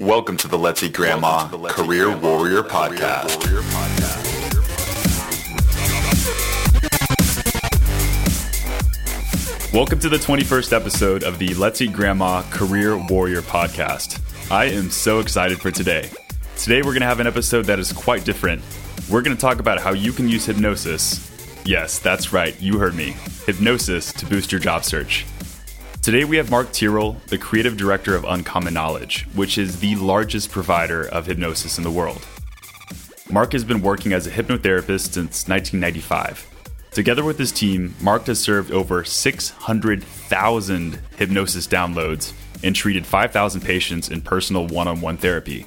Welcome to the Let's Eat Grandma Career Warrior Podcast. Welcome to the 21st episode of the Let's Eat Grandma Career Warrior Podcast. I am so excited for today. Today, we're going to have an episode that is quite different. We're going to talk about how you can use hypnosis. Yes, that's right, you heard me. Hypnosis to boost your job search. Today we have Mark Tyrrell, the creative director of Uncommon Knowledge, which is the largest provider of hypnosis in the world. Mark has been working as a hypnotherapist since 1995. Together with his team, Mark has served over 600,000 hypnosis downloads and treated 5,000 patients in personal one on one therapy.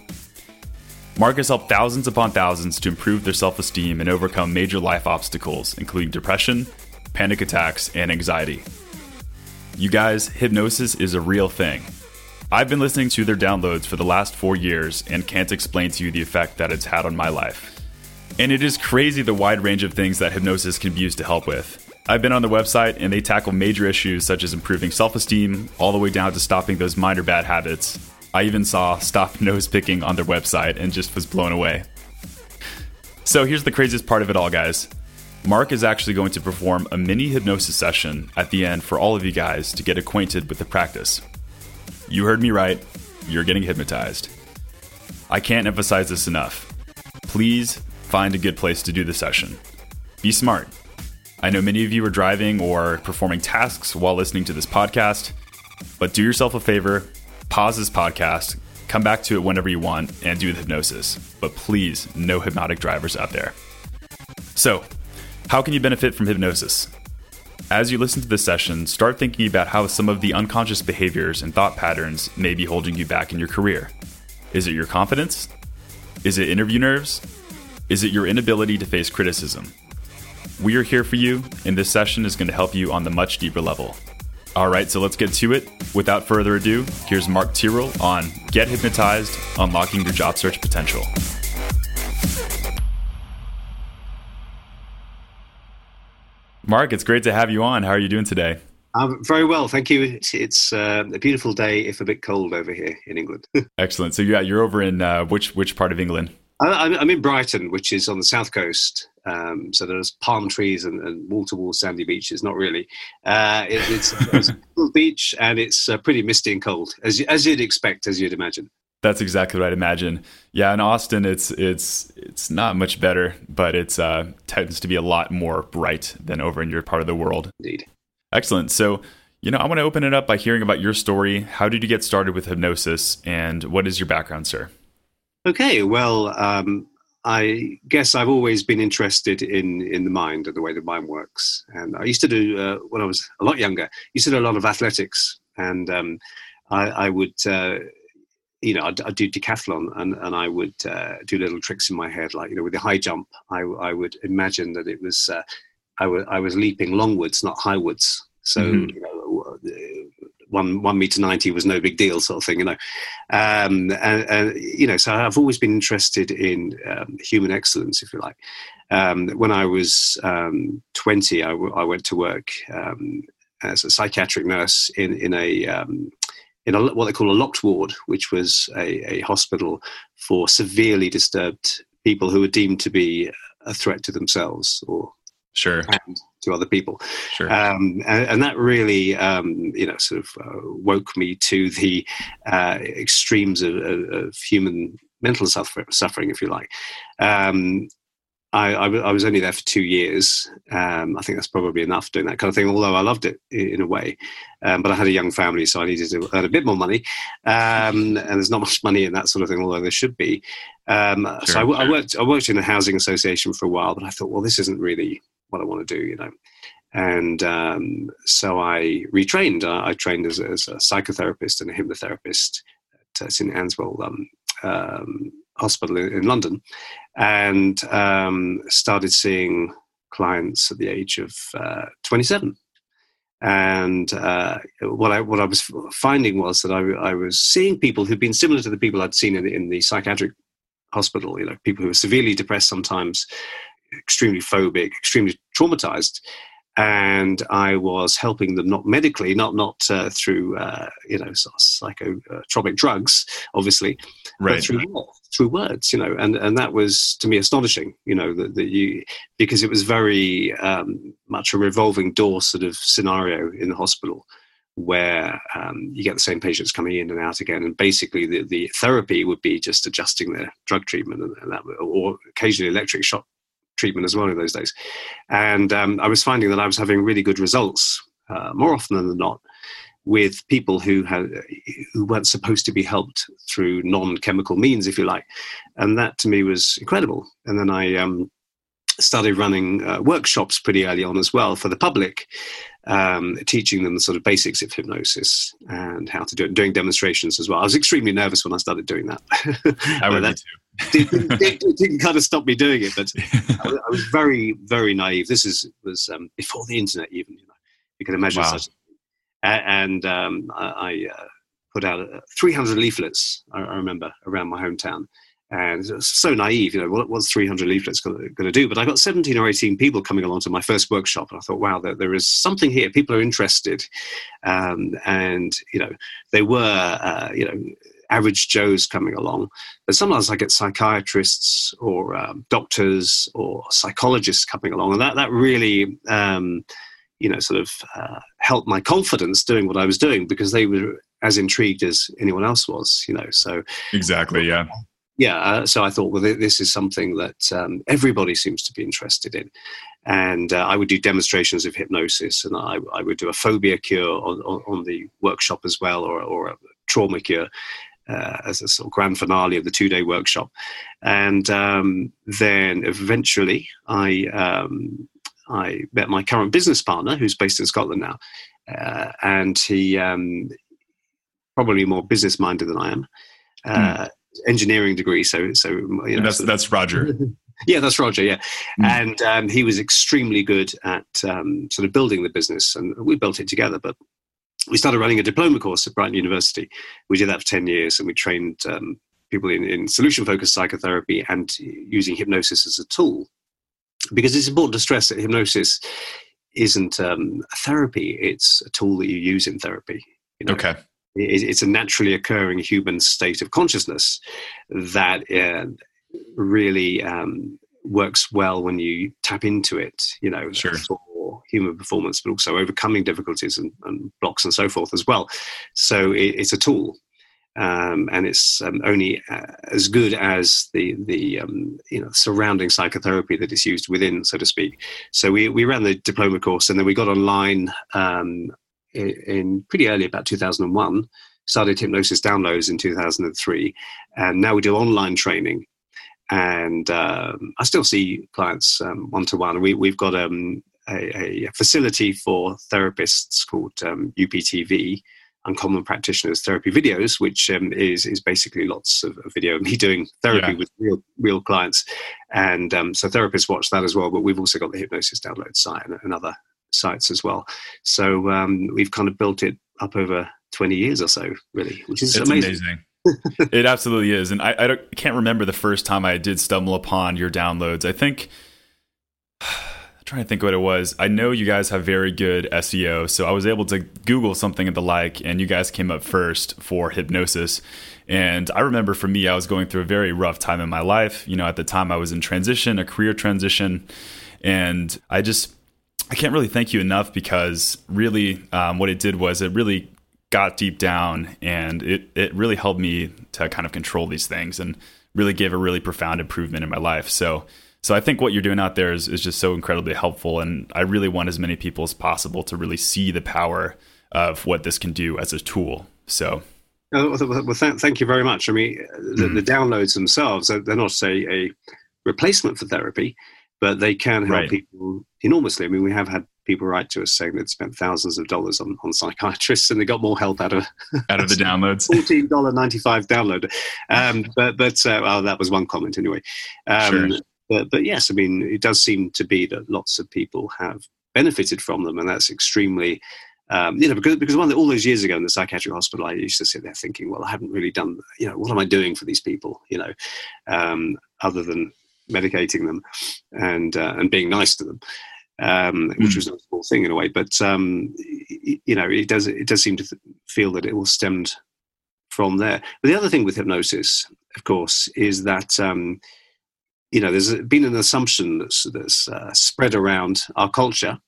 Mark has helped thousands upon thousands to improve their self esteem and overcome major life obstacles, including depression, panic attacks, and anxiety. You guys, hypnosis is a real thing. I've been listening to their downloads for the last four years and can't explain to you the effect that it's had on my life. And it is crazy the wide range of things that hypnosis can be used to help with. I've been on the website and they tackle major issues such as improving self esteem, all the way down to stopping those minor bad habits. I even saw stop nose picking on their website and just was blown away. So here's the craziest part of it all, guys. Mark is actually going to perform a mini hypnosis session at the end for all of you guys to get acquainted with the practice. You heard me right, you're getting hypnotized. I can't emphasize this enough. Please find a good place to do the session. Be smart. I know many of you are driving or performing tasks while listening to this podcast, but do yourself a favor, pause this podcast, come back to it whenever you want, and do the hypnosis. But please, no hypnotic drivers out there. So, how can you benefit from hypnosis? As you listen to this session, start thinking about how some of the unconscious behaviors and thought patterns may be holding you back in your career. Is it your confidence? Is it interview nerves? Is it your inability to face criticism? We are here for you, and this session is going to help you on the much deeper level. All right, so let's get to it. Without further ado, here's Mark Tyrrell on Get Hypnotized Unlocking Your Job Search Potential. Mark, it's great to have you on. How are you doing today? I'm very well, thank you. It's, it's uh, a beautiful day, if a bit cold over here in England. Excellent. So yeah, you're over in uh, which which part of England? I, am in Brighton, which is on the south coast. Um, so there's palm trees and wall to wall sandy beaches. Not really. Uh, it, it's, it's, a beach and it's uh, pretty misty and cold, as as you'd expect, as you'd imagine. That's exactly what I'd imagine. Yeah, in Austin, it's it's it's not much better, but it's uh, tends to be a lot more bright than over in your part of the world. Indeed. Excellent. So, you know, I want to open it up by hearing about your story. How did you get started with hypnosis, and what is your background, sir? Okay. Well, um, I guess I've always been interested in in the mind and the way the mind works. And I used to do uh, when I was a lot younger. Used to do a lot of athletics, and um, I, I, would. Uh, you know, I'd, I'd, do decathlon and, and I would uh, do little tricks in my head, like, you know, with the high jump, I, I would imagine that it was, uh, I, w- I was leaping longwards, not highwards. So, mm-hmm. you know, one, one meter 90 was no big deal sort of thing, you know. Um, and, and, you know, so I've always been interested in um, human excellence, if you like. Um, when I was um, 20, I, w- I went to work um, as a psychiatric nurse in, in a, um, in a, what they call a locked ward, which was a, a hospital for severely disturbed people who were deemed to be a threat to themselves or sure and to other people. Sure. Um, and, and, that really, um, you know, sort of uh, woke me to the uh, extremes of, of, of, human mental suffer- suffering, if you like. Um, I, I, I, was only there for two years. Um, I think that's probably enough doing that kind of thing. Although I loved it in, a way, um, but I had a young family, so I needed to earn a bit more money. Um, and there's not much money in that sort of thing, although there should be. Um, sure, so I, sure. I, worked. I worked in a housing association for a while, but I thought, well, this isn't really what I want to do, you know. And um, so I retrained. I, I trained as a, as a, psychotherapist and a hypnotherapist at uh, St Answell um, hospital in, in London, and um, started seeing clients at the age of uh, 27. And uh, what I what I was finding was that I, I, was seeing people who'd been similar to the people I'd seen in, in the psychiatric hospital. You know, people who were severely depressed, sometimes extremely phobic, extremely traumatized, and I was helping them not medically, not not uh, through uh, you know psychotropic drugs, obviously, right. but through through words, you know, and and that was to me astonishing, you know, that, that you because it was very um, much a revolving door sort of scenario in the hospital where um, you get the same patients coming in and out again, and basically the, the therapy would be just adjusting their drug treatment and, and that, or occasionally electric shock treatment as well in those days. And um, I was finding that I was having really good results uh, more often than not with people who had who weren't supposed to be helped through non-chemical means, if you like, and that to me was incredible. And then I um, started running uh, workshops pretty early on as well for the public, um, teaching them the sort of basics of hypnosis and how to do it, doing demonstrations as well. I was extremely nervous when I started doing that. I would that didn't, didn't, didn't, kind of stop me doing it, but I was, I was very, very naive. This is was um, before the internet, even. You know, you can imagine wow. such. And um, I, I uh, put out uh, 300 leaflets. I, I remember around my hometown and it's so naive, you know, what, what's 300 leaflets going to do? But I got 17 or 18 people coming along to my first workshop, and I thought, wow, there, there is something here. People are interested, um, and you know, they were, uh, you know, average Joes coming along. But sometimes I get psychiatrists or um, doctors or psychologists coming along, and that that really. Um, you know, sort of uh, helped my confidence doing what I was doing because they were as intrigued as anyone else was, you know. So exactly, yeah yeah, uh, so I thought, well, this is something that um, everybody seems to be interested in. And uh, I would do demonstrations of hypnosis, and I, I would do a phobia cure on, on, on, the workshop as well, or, or a trauma cure. Uh, as a sort of grand finale of the two day workshop. And um, then eventually I, um, I met my current business partner, who's based in Scotland now. Uh, and he, um, probably more business minded than I am. Uh, mm engineering degree. So, so you know, that's that's Roger. yeah, that's Roger. Yeah, mm. and um, he was extremely good at um, sort of building the business, and we built it together. But we started running a diploma course at Brighton University. We did that for ten years, and we trained um, people in, in solution-focused psychotherapy and using hypnosis as a tool. Because it's important to stress that hypnosis isn't um, a therapy; it's a tool that you use in therapy. You know? Okay it's a naturally occurring human state of consciousness that uh, really um, works well when you tap into it, you know, sure. for human performance, but also overcoming difficulties and, and blocks and so forth as well. So it, it's a tool. Um, and it's um, only uh, as good as the the um, you know surrounding psychotherapy that is used within, so to speak. So we we ran the diploma course, and then we got online um, in pretty early, about 2001. Started hypnosis downloads in 2003, and now we do online training. And um, I still see clients one to one. We we've got um, a, a, facility for therapists called um, UPTV, Uncommon Practitioners Therapy Videos, which um, is is basically lots of video of me doing therapy yeah. with real real clients, and um, so therapists watch that as well. But we've also got the hypnosis download site and, and other sites as well. So um, we've kind of built it up over 20 years or so, really, which is it's amazing. amazing. it absolutely is. And I, I can't remember the first time I did stumble upon your downloads. I think, I'm trying to think what it was. I know you guys have very good SEO. So I was able to Google something of the like, and you guys came up first for hypnosis. And I remember for me, I was going through a very rough time in my life. You know, at the time I was in transition, a career transition. And I just, I can't really thank you enough because really um, what it did was it really got deep down and it, it really helped me to kind of control these things and really gave a really profound improvement in my life. So, so I think what you're doing out there is, is just so incredibly helpful. And I really want as many people as possible to really see the power of what this can do as a tool. So, well, th- thank you very much. I mean, the, mm. the downloads themselves, they're not, say, a replacement for therapy but they can help right. people enormously. I mean, we have had people write to us saying they'd spent thousands of dollars on, on psychiatrists and they got more help out of out of the downloads. Fourteen dollar ninety five download, um, but but uh, well, that was one comment anyway. Um, sure. But but yes, I mean, it does seem to be that lots of people have benefited from them, and that's extremely. Um, you know, because because one, all those years ago in the psychiatric hospital, I used to sit there thinking, well, I haven't really done, you know, what am I doing for these people, you know, um, other than medicating them and uh, and being nice to them. um, mm. which was a small thing in a way. But um, you know, it does it does seem to feel that it all stemmed from there. But the other thing with hypnosis, of course, is that um, you know there's been an assumption that's, that's uh, spread around our culture,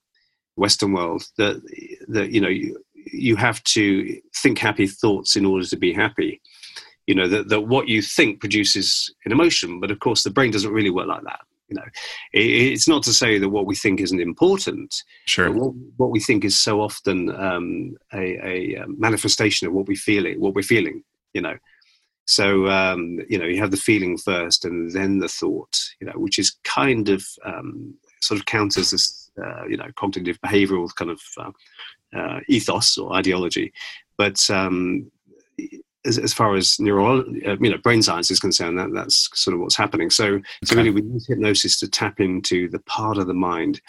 Western world, that that you know you, you have to think happy thoughts in order to be happy. You know that, that what you think produces an emotion, but of course the brain doesn't really work like that you know. It's not to say that what we think isn't important sure. what, what, we think is so often um, a, a, um, manifestation of what we feeling what we're feeling you know so um, you know you have the feeling first and then the thought you know which is kind of um, sort of counters this uh, you know cognitive behavioral kind of uh, uh, ethos or ideology but um, as, as far as neuro, uh, you know, brain science is concerned, that that's sort of what's happening. So, okay. so really, we use hypnosis to tap into the part of the mind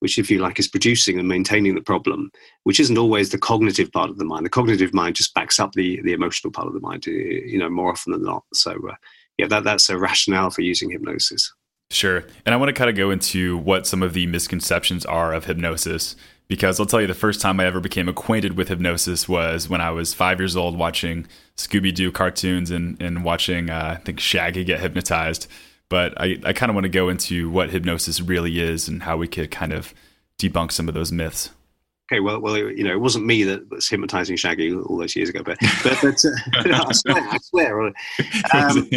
which, if you like, is producing and maintaining the problem, which isn't always the cognitive part of the mind. The cognitive mind just backs up the the emotional part of the mind, uh, you know, more often than not. So, uh, yeah, that that's a rationale for using hypnosis. Sure, and I want to kind of go into what some of the misconceptions are of hypnosis because I'll tell you the first time I ever became acquainted with hypnosis was when I was five years old watching Scooby Doo cartoons and, and watching, uh, I think, Shaggy get hypnotized. But I, I kind of want to go into what hypnosis really is and how we could kind of debunk some of those myths. Okay, well, well, you know, it wasn't me that was hypnotizing Shaggy all those years ago, but, but, but uh, I swear, I swear. Um,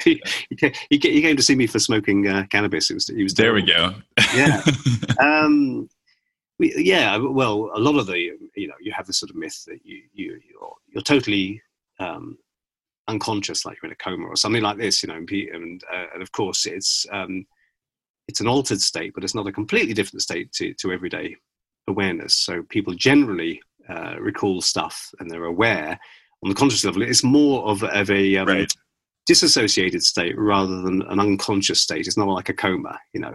he, he, came to see me for smoking uh, cannabis. It was, he was there. We go. yeah. Um, yeah, well, a lot of the you know you have this sort of myth that you you you're, you're totally um, unconscious, like you're in a coma or something like this, you know, and, and, uh, and of course it's um, it's an altered state, but it's not a completely different state to to everyday awareness. So people generally uh, recall stuff and they're aware on the conscious level. It's more of, of a um, right. disassociated state rather than an unconscious state. It's not like a coma, you know.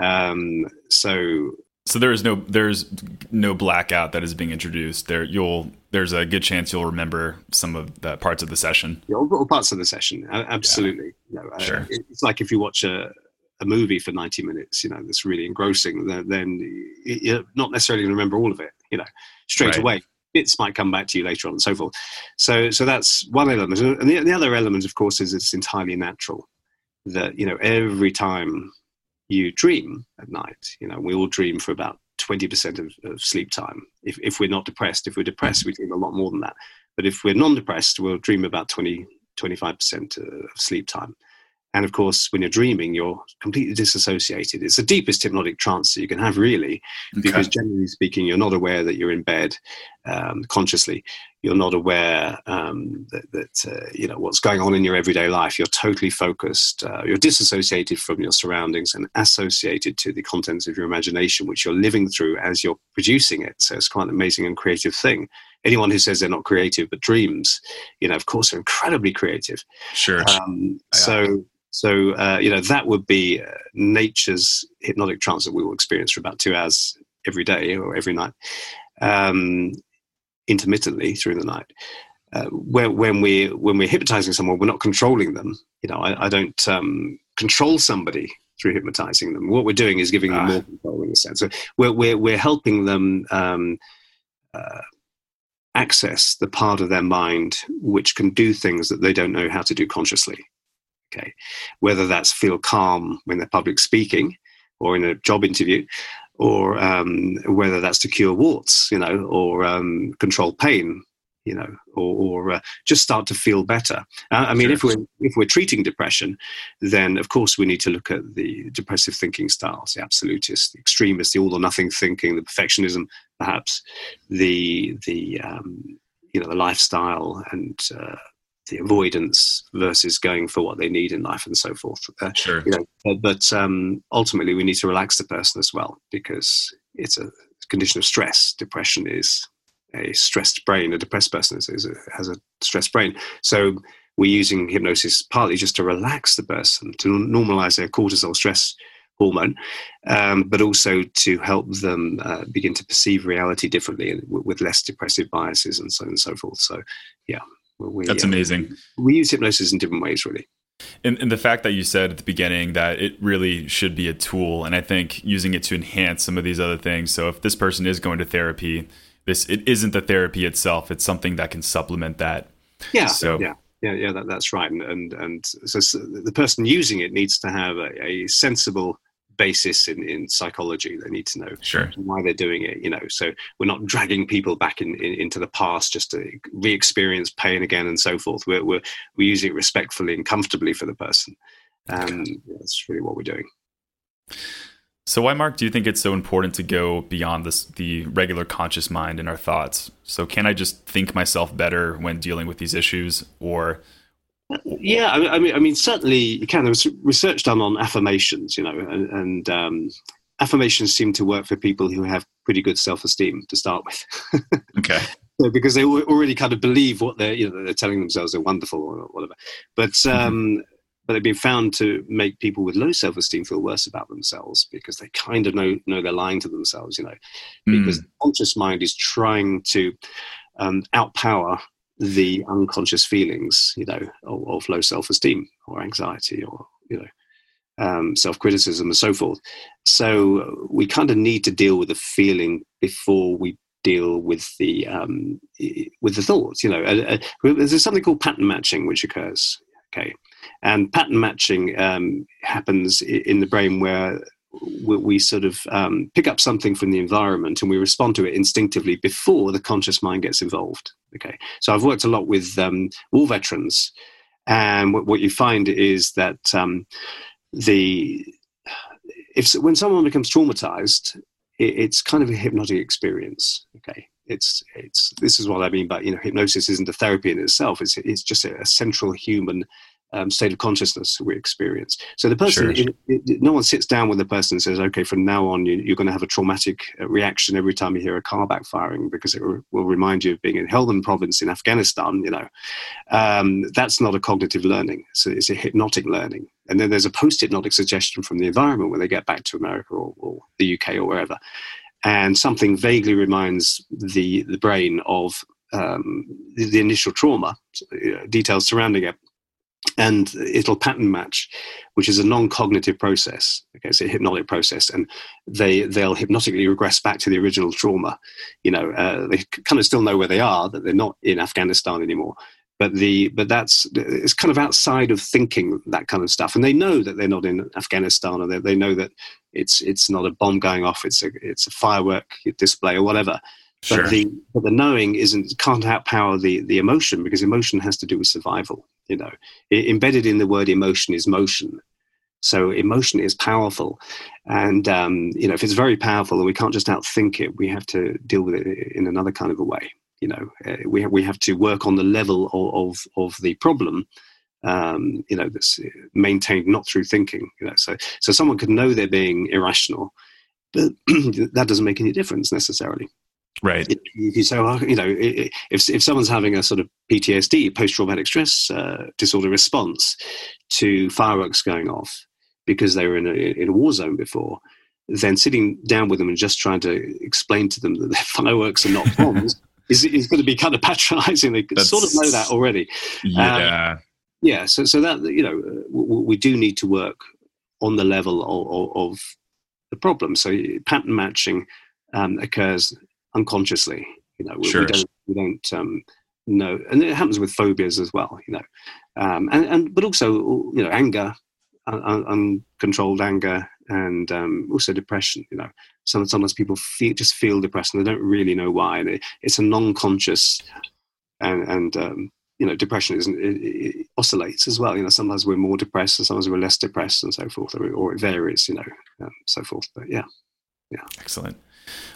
Um, so so there is no there's no blackout that is being introduced. There you'll there's a good chance you'll remember some of the parts of the session. Yeah, all parts of the session, absolutely. Yeah. Uh, sure. it's like if you watch a, a movie for 90 minutes, you know, that's really engrossing, then you're not necessarily going to remember all of it, you know, straight right. away. Bits might come back to you later on and so forth. So, so that's one element. And the, the other element, of course, is it's entirely natural that, you know, every time you dream at night. You know, we all dream for about 20% of, of sleep time. If, if we're not depressed, if we're depressed, we dream a lot more than that. But if we're non depressed, we'll dream about 20, 25% uh, of sleep time. And of course, when you're dreaming, you're completely disassociated. It's the deepest hypnotic trance that you can have, really, because generally speaking, you're not aware that you're in bed um, consciously. You're not aware um, that, that uh, you know what's going on in your everyday life. You're totally focused. Uh, you're disassociated from your surroundings and associated to the contents of your imagination, which you're living through as you're producing it. So it's quite an amazing and creative thing anyone who says they're not creative but dreams, you know, of course, are incredibly creative. Sure. Um, so so, uh, you know, that would be uh, nature's hypnotic trance that we will experience for about two hours every day or every night, um, intermittently through the night. Uh, when, when, we, when we're hypnotizing someone, we're not controlling them. You know, I, I don't um, control somebody through hypnotizing them. What we're doing is giving them ah. more control in a sense. So we're, we're, we're helping them um, uh, access the part of their mind which can do things that they don't know how to do consciously. Okay, whether that's feel calm when they're public speaking or in a job interview, or um, whether that's to cure warts, you know, or um, control pain, you know, or, or uh, just start to feel better. Uh, I mean, sure. if we're if we're treating depression, then of course we need to look at the depressive thinking styles, the absolutist, the extremist, the all or nothing thinking, the perfectionism, perhaps the the um, you know the lifestyle and uh, the avoidance versus going for what they need in life and so forth. Uh, sure. You know, but um, ultimately, we need to relax the person as well because it's a condition of stress. Depression is a stressed brain. A depressed person is, is a, has a stressed brain. So we're using hypnosis partly just to relax the person, to normalize their cortisol stress hormone, um, but also to help them uh, begin to perceive reality differently and with less depressive biases and so on and so forth. So, yeah. We, That's uh, amazing. We use hypnosis in different ways, really. And, and, the fact that you said at the beginning that it really should be a tool, and I think using it to enhance some of these other things. So if this person is going to therapy, this it isn't the therapy itself; it's something that can supplement that. Yeah. So yeah. Yeah, yeah, that, that's right, and and, and so, so the person using it needs to have a, a sensible basis in, in psychology. They need to know sure. why they're doing it. You know, so we're not dragging people back in, in, into the past just to re-experience pain again and so forth. We're we're, we're using it respectfully and comfortably for the person. Um, that's really what we're doing. So, why, Mark, do you think it's so important to go beyond this, the regular conscious mind and our thoughts? So, can I just think myself better when dealing with these issues, or yeah, I mean, I mean, certainly you can. There was research done on affirmations, you know, and, and um, affirmations seem to work for people who have pretty good self-esteem to start with. okay. So, because they already kind of believe what they're, you know, they're telling themselves they're wonderful or whatever. But mm-hmm. um, mm-hmm. but they've been found to make people with low self-esteem feel worse about themselves because they kind of know know they're lying to themselves, you know, because mm. the conscious mind is trying to um, outpower the unconscious feelings, you know, of, of low self-esteem or anxiety or you know um, self-criticism and so forth. So we kind of need to deal with the feeling before we deal with the um, with the thoughts. You know, uh, uh, there's something called pattern matching which occurs. Okay, and pattern matching um, happens in the brain where we, we sort of um, pick up something from the environment and we respond to it instinctively before the conscious mind gets involved. Okay, so I've worked a lot with um, war veterans, and what, what, you find is that um, the if when someone becomes traumatized, it, it's kind of a hypnotic experience. Okay, it's it's this is what I mean by you know hypnosis isn't a therapy in itself. It's it's just a, a central human um, state of consciousness we experience. So the person, sure. it, it, no one sits down with the person and says, "Okay, from now on, you, are going to have a traumatic uh, reaction every time you hear a car backfiring because it re- will remind you of being in Helmand Province in Afghanistan." You know, um, that's not a cognitive learning. So it's a hypnotic learning, and then there's a post-hypnotic suggestion from the environment when they get back to America or, or the UK or wherever, and something vaguely reminds the the brain of um, the, the, initial trauma, uh, details surrounding it and it'll pattern match, which is a non-cognitive process. Okay, it's a hypnotic process, and they they'll hypnotically regress back to the original trauma. You know, uh, they kind of still know where they are, that they're not in Afghanistan anymore. But the but that's it's kind of outside of thinking that kind of stuff, and they know that they're not in Afghanistan, or they, they know that it's it's not a bomb going off, it's a it's a firework display or whatever. Sure. But the but the knowing isn't can't outpower the the emotion because emotion has to do with survival. You know, it, embedded in the word emotion is motion. So emotion is powerful, and um, you know if it's very powerful, and we can't just outthink it, we have to deal with it in another kind of a way. You know, uh, we have, we have to work on the level of of, of the problem. Um, you know, that's maintained not through thinking. You know, so so someone could know they're being irrational, but that doesn't make any difference necessarily. Right. If you say, well, you know, if if someone's having a sort of PTSD, post traumatic stress uh, disorder response to fireworks going off because they were in a, in a war zone before, then sitting down with them and just trying to explain to them that their fireworks are not bombs is, is going to be kind of patronizing. They That's, sort of know that already. Yeah. Um, yeah. So, so that, you know, we do need to work on the level of, of, of the problem. So pattern matching um, occurs unconsciously. You know, we, sure. we don't we don't um, know, and it happens with phobias as well. You know, um, and and but also you know anger, un- uncontrolled anger, and um, also depression. You know, sometimes people feel just feel depressed and they don't really know why. It's a non-conscious and and um, you know depression isn't it, it, oscillates as well. You know, sometimes we're more depressed and sometimes we're less depressed and so forth, or, or it varies. You know, um, so forth. But yeah, yeah, excellent.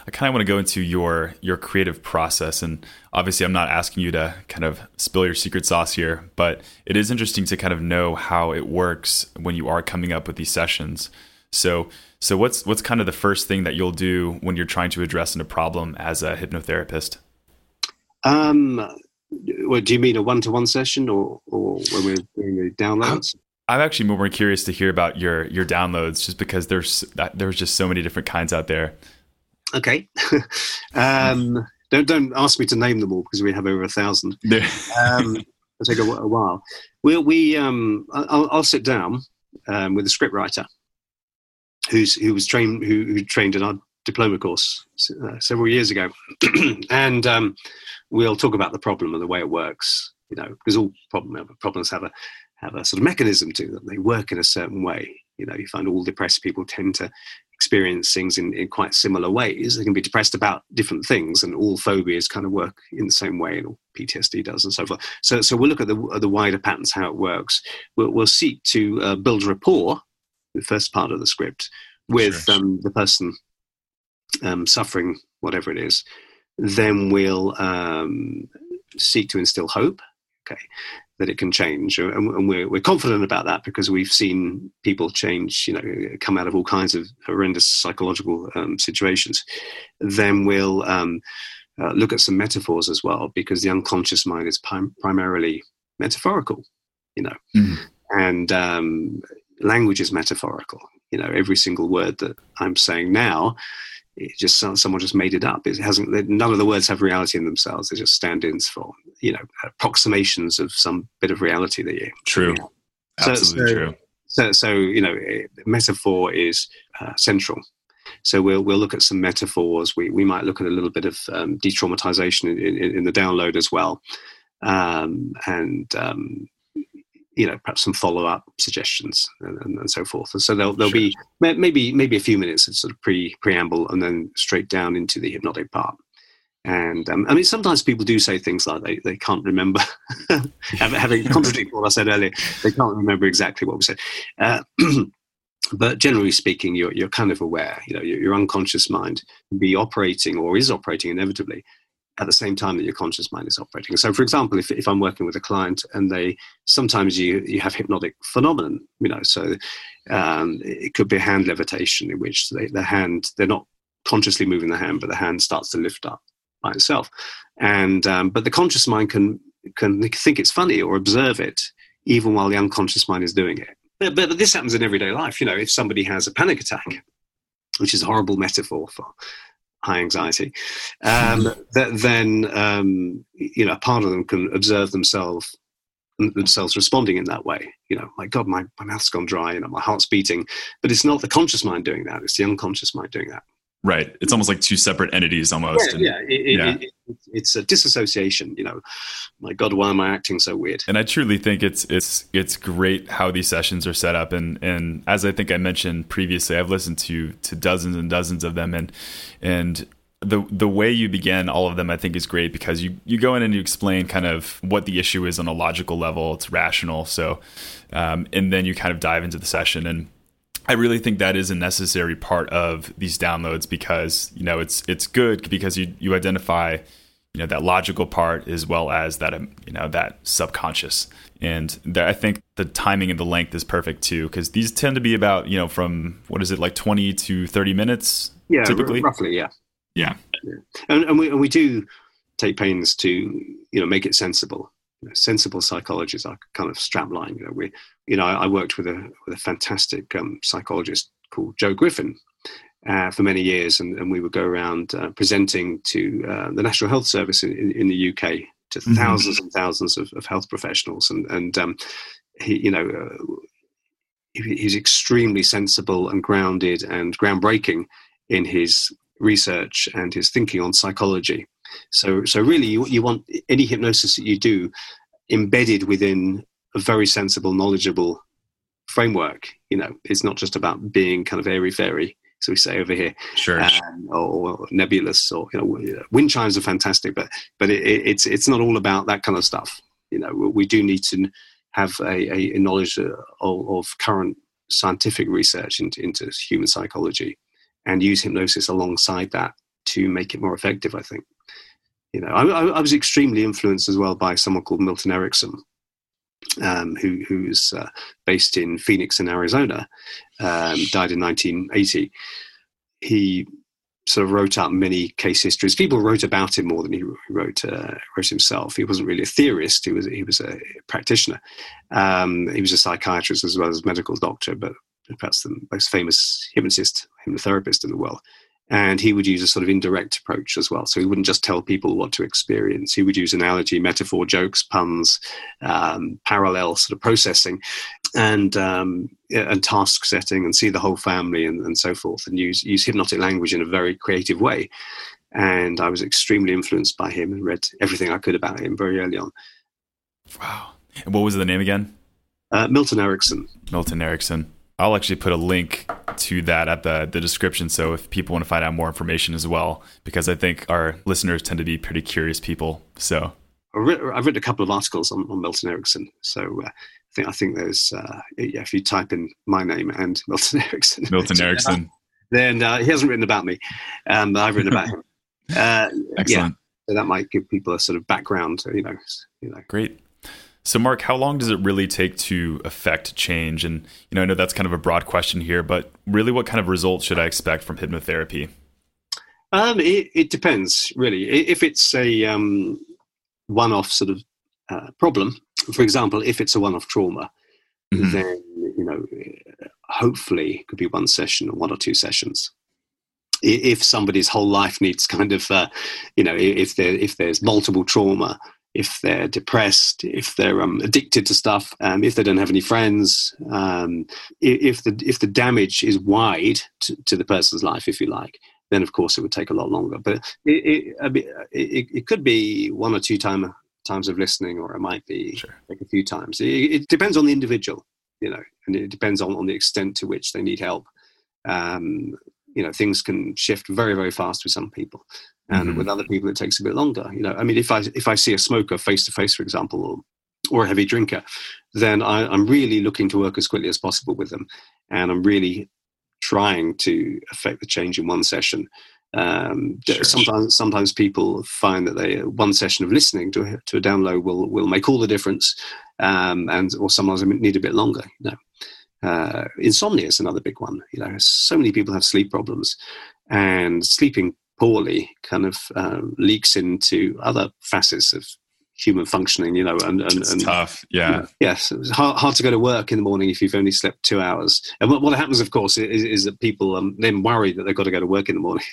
I kind of want to go into your your creative process, and obviously, I'm not asking you to kind of spill your secret sauce here, but it is interesting to kind of know how it works when you are coming up with these sessions. So, so what's what's kind of the first thing that you'll do when you're trying to address a problem as a hypnotherapist? Um, what do you mean a one-to-one session, or or when we're doing the downloads? I'm actually more curious to hear about your your downloads, just because there's there's just so many different kinds out there. Okay. um, don't don't ask me to name them all because we have over a thousand. um, take a, a while. We, we um, I'll, I'll sit down um, with a scriptwriter who's who was trained who, who trained in our diploma course uh, several years ago, and um, we'll talk about the problem and the way it works. You know, because all problem, problems have a have a sort of mechanism to them. They work in a certain way. You know, you find all depressed people tend to experience things in, in quite similar ways. They can be depressed about different things, and all phobias kind of work in the same way, and all PTSD does, and so forth. So, so we'll look at the, the wider patterns, how it works. We'll, we'll seek to uh, build rapport, the first part of the script, with sure. um, the person um, suffering, whatever it is. Then we'll um, seek to instill hope. Okay, that it can change, and we're, we're confident about that because we've seen people change, you know, come out of all kinds of horrendous psychological um, situations. Then we'll um, uh, look at some metaphors as well because the unconscious mind is prim- primarily metaphorical, you know, mm. and um, language is metaphorical. You know, every single word that I'm saying now it just someone just made it up. It hasn't. None of the words have reality in themselves. They're just stand-ins for you know approximations of some bit of reality that you. True. Absolutely so, true. So, so you know, metaphor is uh, central. So we'll we'll look at some metaphors. We we might look at a little bit of um, detraumatization in, in, in, the download as well, um, and um, you know perhaps some follow up suggestions and, and, and, so forth. And so there'll there'll sure. be maybe maybe a few minutes of sort of pre preamble and then straight down into the hypnotic part. And um, I mean, sometimes people do say things like they, they can't remember, having contradict what I said earlier, they can't remember exactly what we said. Uh, but generally speaking, you're, you're kind of aware, you know, your, your unconscious mind be operating or is operating inevitably at the same time that your conscious mind is operating. So, for example, if, if I'm working with a client and they sometimes you you have hypnotic phenomenon, you know, so um, it could be a hand levitation in which they, the hand they're not consciously moving the hand, but the hand starts to lift up by itself, and um, but the conscious mind can can think it's funny or observe it even while the unconscious mind is doing it. But, but this happens in everyday life. You know, if somebody has a panic attack, which is a horrible metaphor for high anxiety, um, that then um, you know a part of them can observe themselves themselves responding in that way. You know, my God, my, my mouth's gone dry, you know, my heart's beating. But it's not the conscious mind doing that; it's the unconscious mind doing that. Right. It's almost like two separate entities almost. Yeah, and, yeah. It, yeah. It, it, it's a disassociation. You know, my God, why am I acting so weird? And I truly think it's it's it's great how these sessions are set up. And and as I think I mentioned previously, I've listened to to dozens and dozens of them, and and the the way you begin all of them I think is great because you you go in and you explain kind of what the issue is on a logical level. It's rational. So, um, and then you kind of dive into the session and I really think that is a necessary part of these downloads because you know it's it's good because you you identify you know that logical part as well as that um, you know that subconscious. And that I think the timing and the length is perfect too because these tend to be about you know from what is it like 20 to 30 minutes yeah typically? roughly yeah. Yeah, yeah. And, and, we, and we do take pains to you know make it sensible you know, sensible psychologists are kind of strapline. You know, we, you know, I, worked with a with a fantastic um, psychologist called Joe Griffin uh, for many years, and, and, we would go around uh, presenting to uh, the National Health Service in, in, the UK to mm-hmm. thousands and thousands of, of, health professionals, and and um, he, you know, uh, he's extremely sensible and grounded and groundbreaking in his research and his thinking on psychology. So, so really, you, you want any hypnosis that you do embedded within a very sensible, knowledgeable framework. You know, it's not just about being kind of airy fairy, so we say over here, sure, um, or, or, nebulous, or you know, wind chimes are fantastic, but but it, it's it's not all about that kind of stuff. You know, we do need to have a, a knowledge of, of current scientific research into, into human psychology and use hypnosis alongside that to make it more effective. I think you know, I, I, was extremely influenced as well by someone called Milton Erickson, um, who who's uh, based in Phoenix in Arizona, um, died in 1980. He sort of wrote out many case histories. People wrote about him more than he wrote uh, wrote himself. He wasn't really a theorist. He was he was a practitioner. Um, he was a psychiatrist as well as medical doctor, but perhaps the most famous hypnotist, hypnotherapist in the world. And he would use a sort of indirect approach as well. So he wouldn't just tell people what to experience. He would use analogy, metaphor, jokes, puns, um, parallel sort of processing, and um, and task setting, and see the whole family and, and so forth, and use use hypnotic language in a very creative way. And I was extremely influenced by him and read everything I could about him very early on. Wow! And what was the name again? Uh, Milton Erickson. Milton Erickson. I'll actually put a link to that at the, the description. So if people want to find out more information as well, because I think our listeners tend to be pretty curious people. So I've written, a couple of articles on, on Milton Erickson. So uh, I think I think there's uh, yeah, if you type in my name and Milton Erickson, Milton Erickson, then uh, he hasn't written about me, um, I've written about him. Uh, Excellent. Yeah, so that might give people a sort of background. You know, you know. Great. So, Mark, how long does it really take to affect change? And you know, I know that's kind of a broad question here, but really, what kind of results should I expect from hypnotherapy? Um, it, it, depends, really. If it's a um, one-off sort of uh, problem, for example, if it's a one-off trauma, mm-hmm. then you know, hopefully, it could be one session or one or two sessions. If somebody's whole life needs kind of, uh, you know, if there if there's multiple trauma, if they're depressed, if they're um, addicted to stuff, um, if they don't have any friends, um, if the if the damage is wide to, to, the person's life, if you like, then of course it would take a lot longer. But it it, it, it could be one or two time, times of listening, or it might be sure. like a few times. It, it, depends on the individual, you know, and it depends on, on the extent to which they need help. You know, things can shift very very fast with some people and mm-hmm. with other people it takes a bit longer you know i mean if i if i see a smoker face to face for example or or a heavy drinker then I, am really looking to work as quickly as possible with them and i'm really trying to affect the change in one session um, sure, sometimes sure. sometimes people find that they one session of listening to a, to a download will will make all the difference um, and or sometimes need a bit longer you know uh, insomnia is another big one you know so many people have sleep problems and sleeping poorly kind of um, leaks into other facets of human functioning, you know, and, and, it's and tough. Yeah. You know, yes. It's hard, hard to go to work in the morning if you've only slept two hours. And what, what happens, of course, is, is that people um, then worry that they've got to go to work in the morning.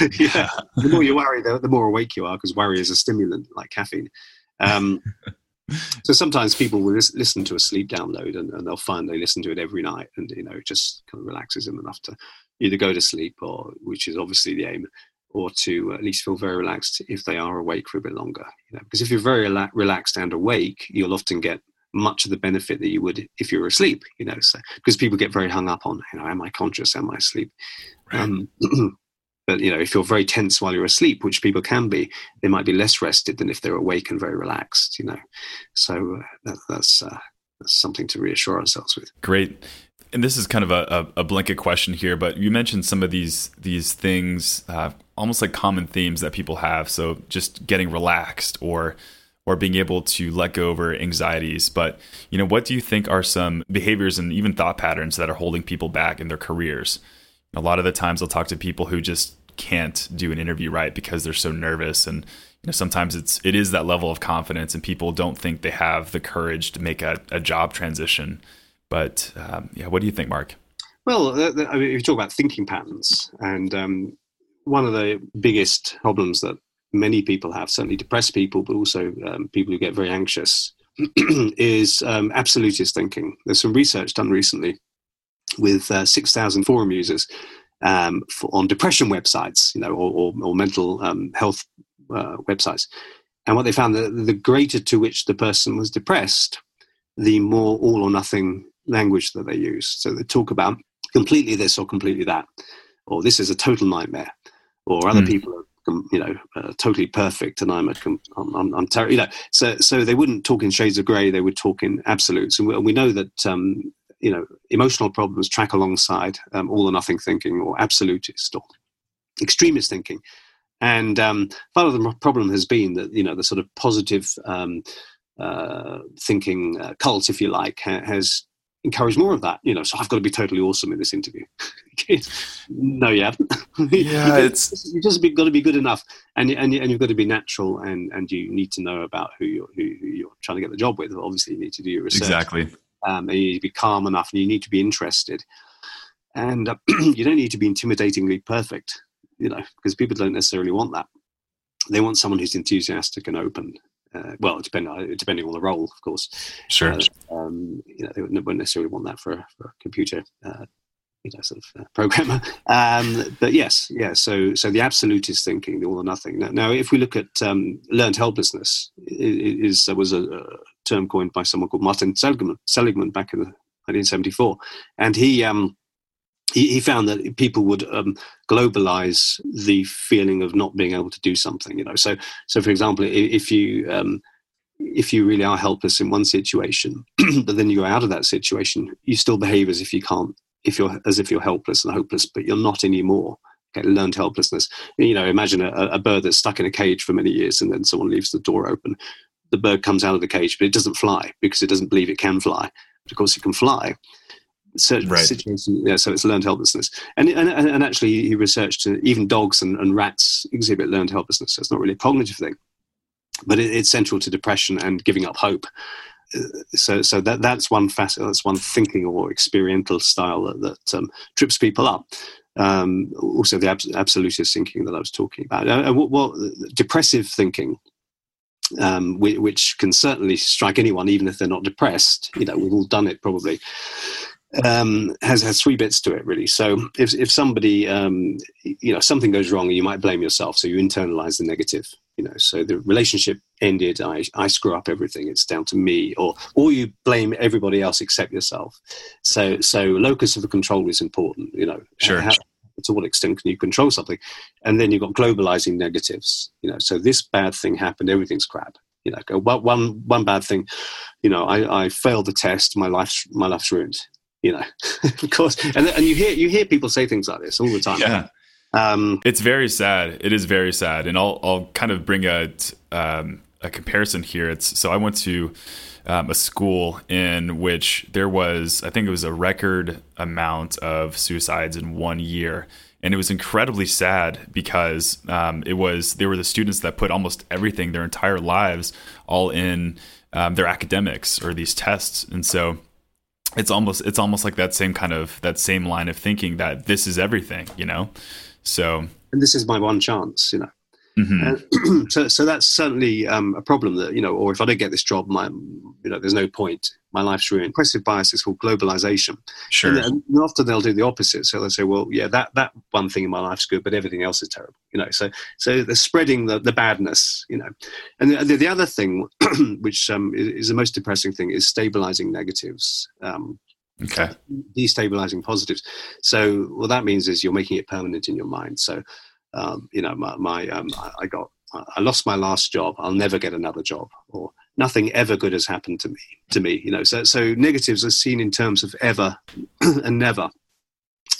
yeah. the more you worry, the, the more awake you are because worry is a stimulant like caffeine. Um, so sometimes people will listen to a sleep download and, and, they'll find they listen to it every night and, you know, it just kind of relaxes them enough to either go to sleep or, which is obviously the aim, or to at least feel very relaxed if they are awake for a bit longer. You know, because if you're very rela- relaxed and awake, you'll often get much of the benefit that you would if you were asleep. You know, so because people get very hung up on, you know, am I conscious? Am I asleep? Right. Um, but you know, if you're very tense while you're asleep, which people can be, they might be less rested than if they're awake and very relaxed. You know, so uh, that, that's. Uh, that's something to reassure ourselves with. Great and this is kind of a, a, blanket question here, but you mentioned some of these these things, uh, almost like common themes that people have. So just getting relaxed or or being able to let go over anxieties. But you know, what do you think are some behaviors and even thought patterns that are holding people back in their careers? A lot of the times, I'll talk to people who just can't do an interview right because they're so nervous and you know sometimes it's it is that level of confidence and people don't think they have the courage to make a, a job transition but um, yeah, what do you think, Mark? Well, I mean, if you talk about thinking patterns, and um, one of the biggest problems that many people have, certainly depressed people, but also um, people who get very anxious, is um, absolutist thinking. There's some research done recently with uh, 6,000 forum users um, for, on depression websites, you know, or, or, or mental um, health uh, websites. And what they found that the greater to which the person was depressed, the more all or nothing language that they use. So they talk about completely this or completely that, or this is a total nightmare, or other mm. people are you know uh, totally perfect and I'm a I'm, I'm, I'm terrible. You know, so so they wouldn't talk in shades of grey. They would talk in absolutes, and we, we know that. Um, you know, emotional problems track alongside um, all or nothing thinking or absolutist or extremist thinking. And um, part of the problem has been that you know the sort of positive um, uh, thinking uh, cult, if you like, ha- has encouraged more of that. You know, so I've got to be totally awesome in this interview. no, you haven't. Yeah, it's you just got to be good enough, and and and you've got to be natural, and and you need to know about who you're who, who you're trying to get the job with. Obviously, you need to do your research. Exactly. Um, and you need to be calm enough, and you need to be interested. And uh, you don't need to be intimidatingly perfect. you know, because people don't necessarily want that. They want someone who's enthusiastic and open. Uh, well, depending depending on the role, of course. Sure. Uh, um, you know, they wouldn't necessarily want that for a, for a computer uh, you know, sort of uh, programmer. Um, but yes, yeah. So, so the absolute is thinking, the all or nothing. Now, now if we look at um, learned helplessness, it, is there was a, a, term coined by someone called Martin Seligman, Seligman back in 1974, and he. Um, he, he found that people would um, globalize the feeling of not being able to do something. You know, so so for example, if you um, if you really are helpless in one situation, but then you go out of that situation, you still behave as if you can't if you're as if you're helpless and hopeless, but you're not anymore. Okay, learned helplessness. You know, imagine a, a bird that's stuck in a cage for many years, and then someone leaves the door open. The bird comes out of the cage, but it doesn't fly because it doesn't believe it can fly. But of course, it can fly. So, right. situation, yeah, so it's learned helplessness. And, and, and actually, he researched uh, even dogs and, and rats exhibit learned helplessness. So it's not really a cognitive thing, but it, it's central to depression and giving up hope so so that that's one facet that's one thinking or experiential style that, that um, trips people up um, also the abs- absolutist thinking that I was talking about uh, what, depressive thinking um, which, which, can certainly strike anyone even if they're not depressed you know we've all done it probably um, has has three bits to it really. So if if somebody um, you know something goes wrong, you might blame yourself. So you internalize the negative. You know, so the relationship ended. I I screw up everything. It's down to me, or or you blame everybody else except yourself. So so locus of control is important. You know, sure. How, to what extent can you control something? And then you've got globalizing negatives. You know, so this bad thing happened. Everything's crap you know go one one bad thing you know I, I failed the test my life's my life's ruined you know, of course. And, and you hear you hear people say things like this all the time. Yeah. Um, it's very sad. It is very sad, and I'll I'll kind of bring a um, a comparison here. It's so I went to um, a school in which there was I think it was a record amount of suicides in one year, and it was incredibly sad because um, it was they were the students that put almost everything their entire lives all in um, their academics or these tests, and so it's almost it's almost like that same kind of that same line of thinking that this is everything, you know. So and this is my one chance, you know. Mm-hmm. so, so that's certainly um, a problem that you know, or if I don't get this job, my you know, there's no point. My life's ruined. Impressive bias is called globalization. Sure. And, and often they'll do the opposite. So they'll say, well, yeah, that that one thing in my life's good, but everything else is terrible. You know, so so they're spreading the, the badness. You know, and the, the other thing, which um, is, is, the most depressing thing, is stabilizing negatives. Um, okay. Destabilizing positives. So what that means is you're making it permanent in your mind. So um, you know, my, my um, I got, I lost my last job. I'll never get another job, or nothing ever good has happened to me. To me, you know, so so negatives are seen in terms of ever and never.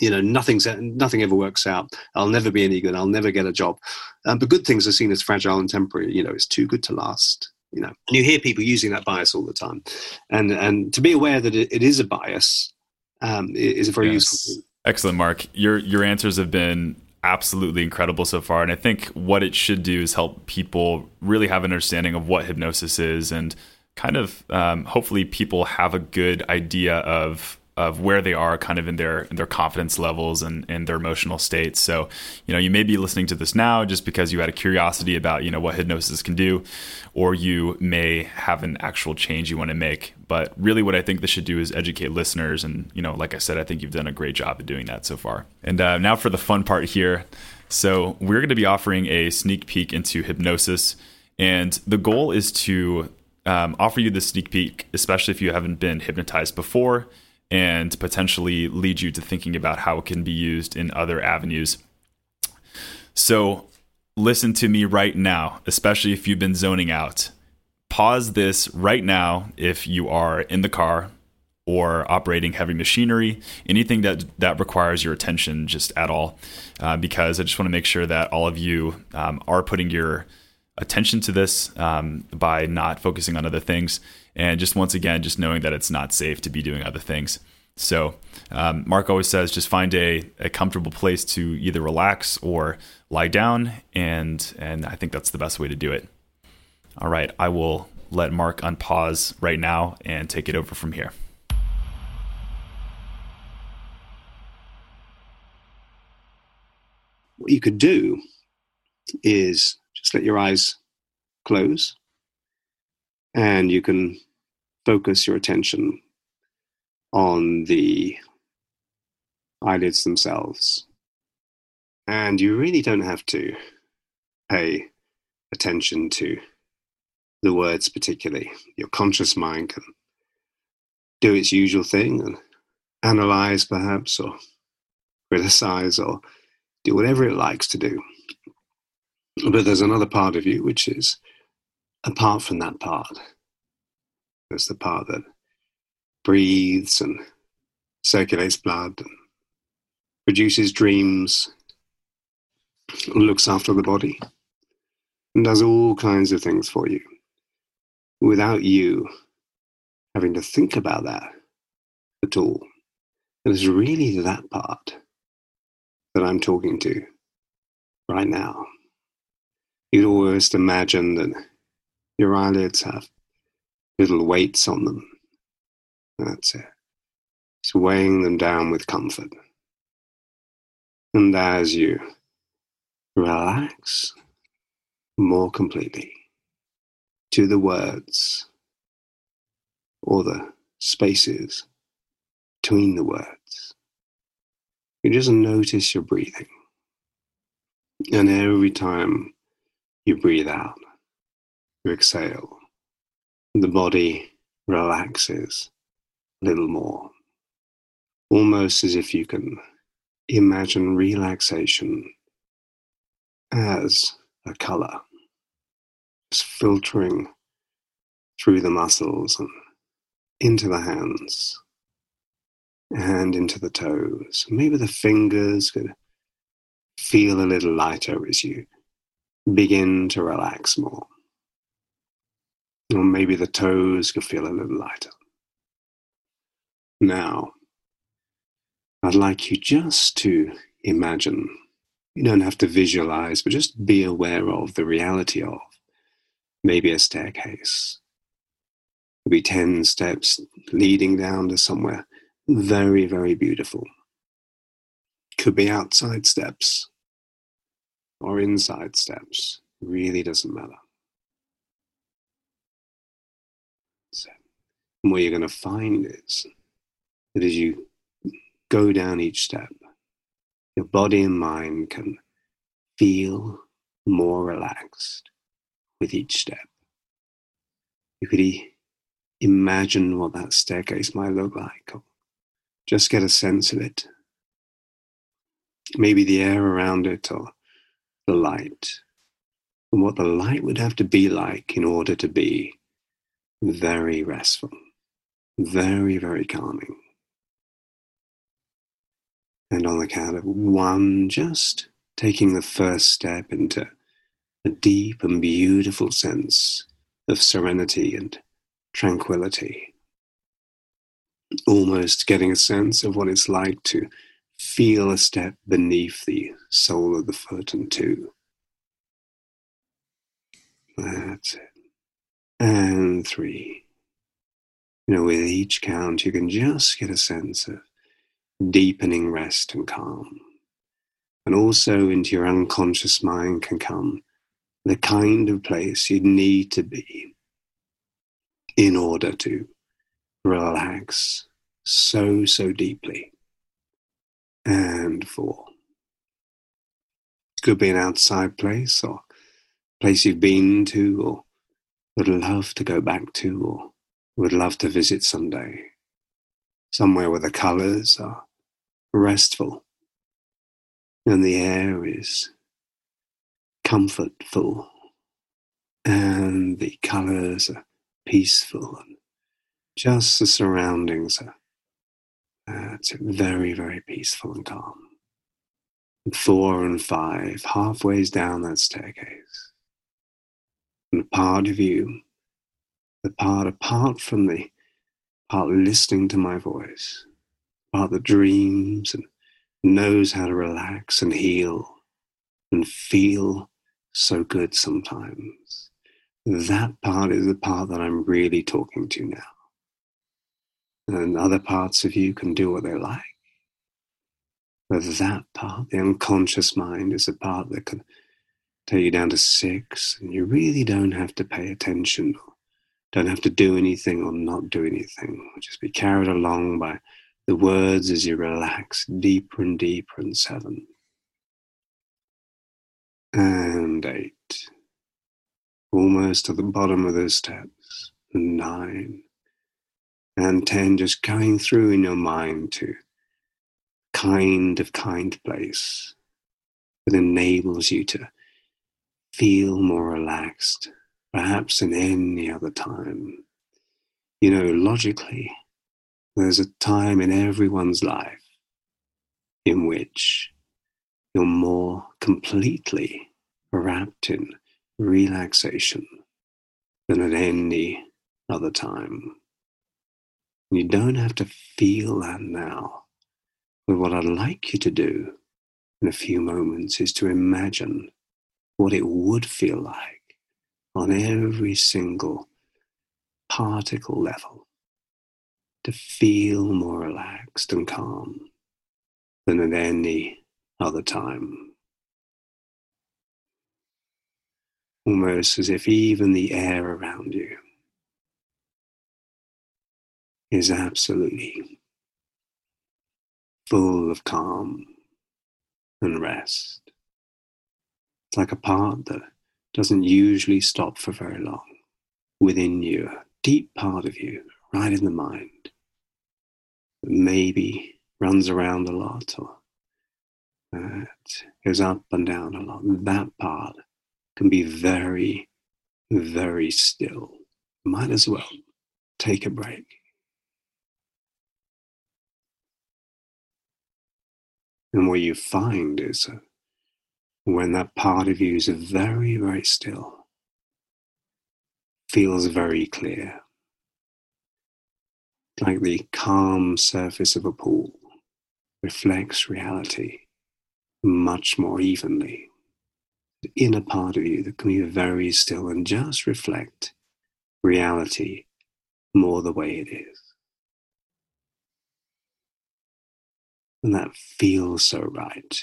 You know, nothing's nothing ever works out. I'll never be any good. I'll never get a job. Um, but good things are seen as fragile and temporary. You know, it's too good to last. You know, and you hear people using that bias all the time, and and to be aware that it, it is a bias um, is a very yes. useful thing. Excellent, Mark. Your your answers have been absolutely incredible so far. And I think what it should do is help people really have an understanding of what hypnosis is and kind of um, hopefully people have a good idea of of where they are kind of in their in their confidence levels and, and their emotional states. So, you know, you may be listening to this now just because you had a curiosity about, you know, what hypnosis can do, or you may have an actual change you want to make. But really what I think this should do is educate listeners. And, you know, like I said, I think you've done a great job of doing that so far. And uh, now for the fun part here. So we're going to be offering a sneak peek into hypnosis. And the goal is to um, offer you the sneak peek, especially if you haven't been hypnotized before and potentially lead you to thinking about how it can be used in other avenues. So, listen to me right now, especially if you've been zoning out. Pause this right now if you are in the car or operating heavy machinery, anything that that requires your attention just at all, uh, because I just want to make sure that all of you um, are putting your attention to this um, by not focusing on other things and just once again just knowing that it's not safe to be doing other things. So um, mark always says just find a, a comfortable place to either relax or lie down. And and i think that's the best way to do it. All right i will let mark unpause right now and take it over from here. What you could do is just let your eyes close and you can focus your attention on the eyelids themselves. And you really don't have to pay attention to the words particularly. Your conscious mind can do its usual thing and analyze perhaps or criticize or do whatever it likes to do. But there's another part of you which is apart from that part. There's the part that breathes and circulates blood and produces dreams, looks after the body, and does all kinds of things for you without you having to think about that at all. It's really that part that I'm talking to right now. You'd always imagine that your eyelids have little weights on them. That's it. It's weighing them down with comfort. And as you relax more completely to the words or the spaces between the words, you just notice your breathing. And every time you breathe out, you exhale, the body relaxes a little more, almost as if you can imagine relaxation as a color, just filtering through the muscles and into the hands and into the toes. Maybe the fingers could feel a little lighter as you begin to relax more. Or maybe the toes could feel a little lighter. Now, I'd like you just to imagine. You don't have to visualize, but just be aware of the reality of maybe a staircase. It'll be 10 steps leading down to somewhere very, very beautiful. Could be outside steps or inside steps. Really doesn't matter. What you're going to find is that as you go down each step, your body and mind can feel more relaxed with each step. You could imagine what that staircase might look like, or just get a sense of it. Maybe the air around it, or the light, and what the light would have to be like in order to be very restful, very, very calming. And on the count of one, just taking the first step into a deep and beautiful sense of serenity and tranquility. Almost getting a sense of what it's like to feel a step beneath the sole of the foot, and two. That's it. And three. You know, with each count, you can just get a sense of deepening rest and calm. And also into your unconscious mind can come the kind of place you need to be in order to relax so, so deeply and for. It could be an outside place or place you've been to or would love to go back to or would love to visit someday. Somewhere where the colors are restful, and the air is comfortful, and the colors are peaceful, and just the surroundings are uh, very, very peaceful and calm. Four and five, halfway down that staircase. And part of you, the part apart from the part listening to my voice, part that dreams and knows how to relax and heal and feel so good sometimes. That part is the part that I'm really talking to now. And other parts of you can do what they like. But that part, the unconscious mind, is the part that can take you down to six, and you really don't have to pay attention, or don't have to do anything or not do anything. Just be carried along by the words as you relax deeper and deeper in seven. And eight. Almost to the bottom of the steps. Nine. And ten, just going through in your mind to kind of kind place that enables you to feel more relaxed, perhaps in any other time. You know, logically, there's a time in everyone's life in which you're more completely wrapped in relaxation than at any other time. You don't have to feel that now. But what I'd like you to do in a few moments is to imagine what it would feel like on every single particle level to feel more relaxed and calm than at any other time. Almost as if even the air around you is absolutely full of calm and rest. It's like a part that doesn't usually stop for very long within you, a deep part of you, right in the mind maybe runs around a lot or uh, goes up and down a lot. That part can be very, very still. Might as well take a break. And what you find is when that part of you is very, very still, feels very clear, like the calm surface of a pool, reflects reality much more evenly. The inner part of you that can be very still and just reflect reality more the way it is. And that feels so right.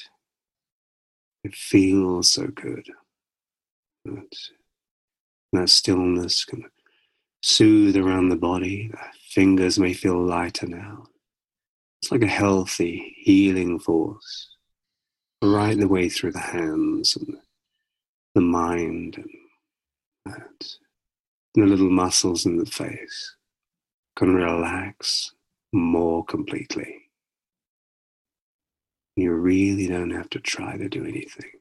It feels so good. That, that stillness can soothe around the body. The fingers may feel lighter now. It's like a healthy, healing force right the way through the hands and the mind and that. And the little muscles in the face can relax more completely. You really don't have to try to do anything.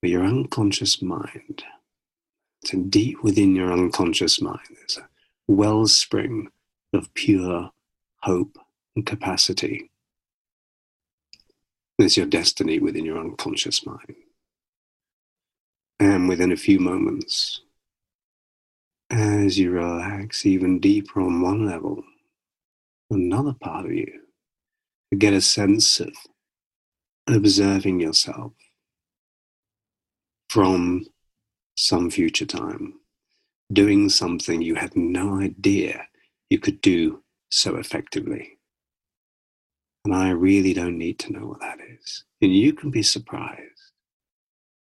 But your unconscious mind so deep within your unconscious mind, there's a wellspring of pure hope and capacity. There's your destiny within your unconscious mind. And within a few moments, as you relax even deeper on one level, another part of you get a sense of observing yourself from some future time, doing something you had no idea you could do so effectively. And I really don't need to know what that is. And you can be surprised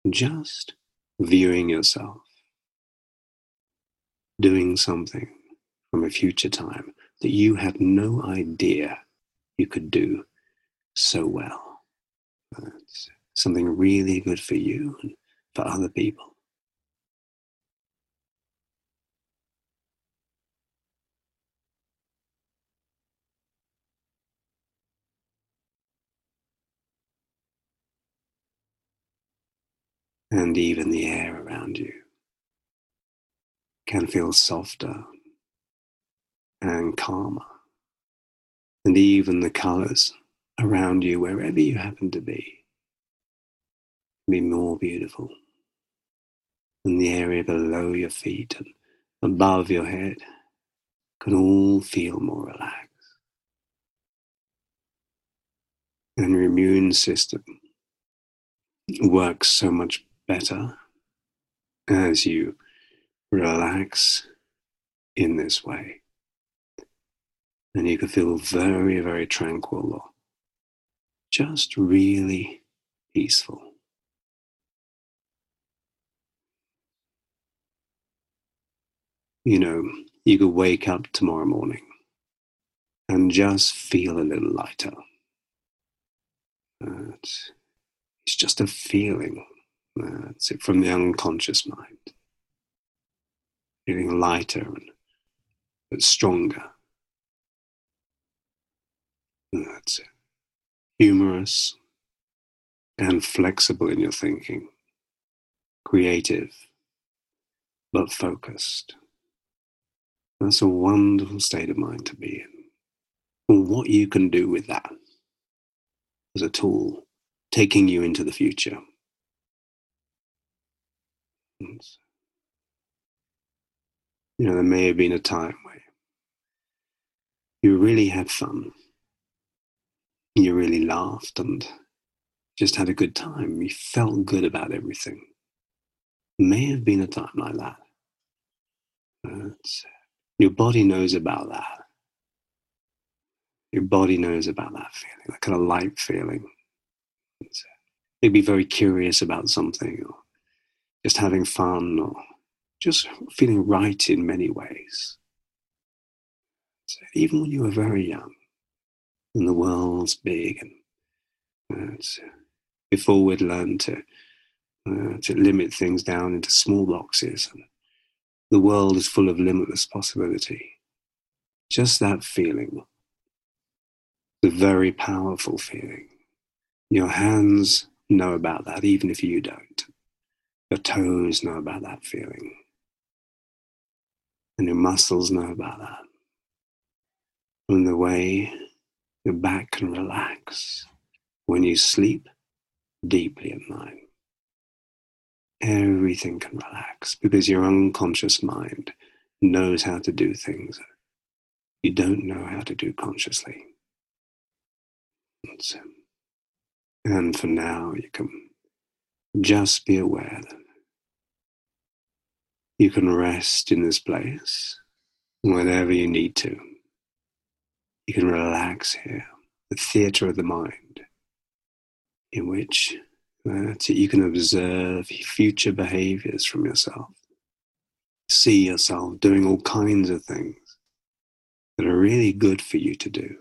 just viewing yourself doing something from a future time that you had no idea you could do so well. Something really good for you and for other people. and even the air around you can feel softer and calmer. And even the colors around you, wherever you happen to be, be more beautiful. And the area below your feet and above your head can all feel more relaxed. And your immune system works so much better as you relax in this way. And you can feel very, very tranquil, or just really peaceful. You know, you could wake up tomorrow morning and just feel a little lighter. It's, just a feeling. That's it from the unconscious mind. Feeling lighter and but stronger. That's. Humorous and flexible in your thinking. Creative, but focused. That's a wonderful state of mind to be in. And what you can do with that as a tool, taking you into the future. you know, there may have been a time where you really had fun. You really laughed and just had a good time. You felt good about everything. May have been a time like that. But your body knows about that. Your body knows about that feeling, that kind of light feeling. Maybe very curious about something, or just having fun, or just feeling right in many ways. So even when you were very young, and the world's big, and uh, before we'd learned to uh, to limit things down into small boxes, and the world is full of limitless possibility. Just that feeling the very powerful feeling. Your hands know about that, even if you don't. Your toes know about that feeling. And your muscles know about that. And the way your back can relax when you sleep deeply at night. Everything can relax because your unconscious mind knows how to do things you don't know how to do consciously. And for now, you can just be aware that you can rest in this place whenever you need to. You can relax here, the theatre of the mind, in which uh, you can observe future behaviors from yourself. See yourself doing all kinds of things that are really good for you to do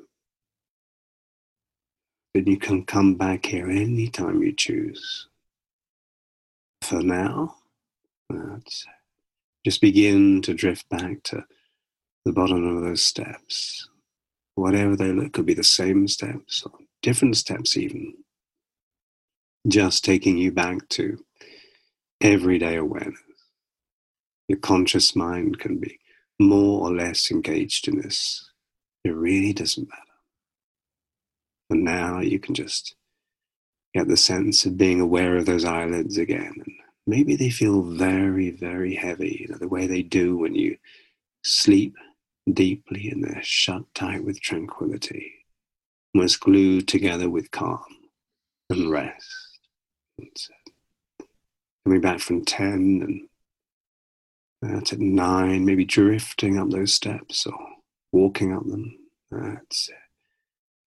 then you can come back here anytime you choose. For now, let's just begin to drift back to the bottom of those steps. Whatever they look, could be the same steps or different steps, even. Just taking you back to everyday awareness. Your conscious mind can be more or less engaged in this. It really doesn't matter. And now you can just get the sense of being aware of those eyelids again. And maybe they feel very, very heavy, you know, the way they do when you sleep deeply and they're shut tight with tranquility, almost glued together with calm and rest. Coming back from 10 and that's at nine, maybe drifting up those steps or walking up them. That's it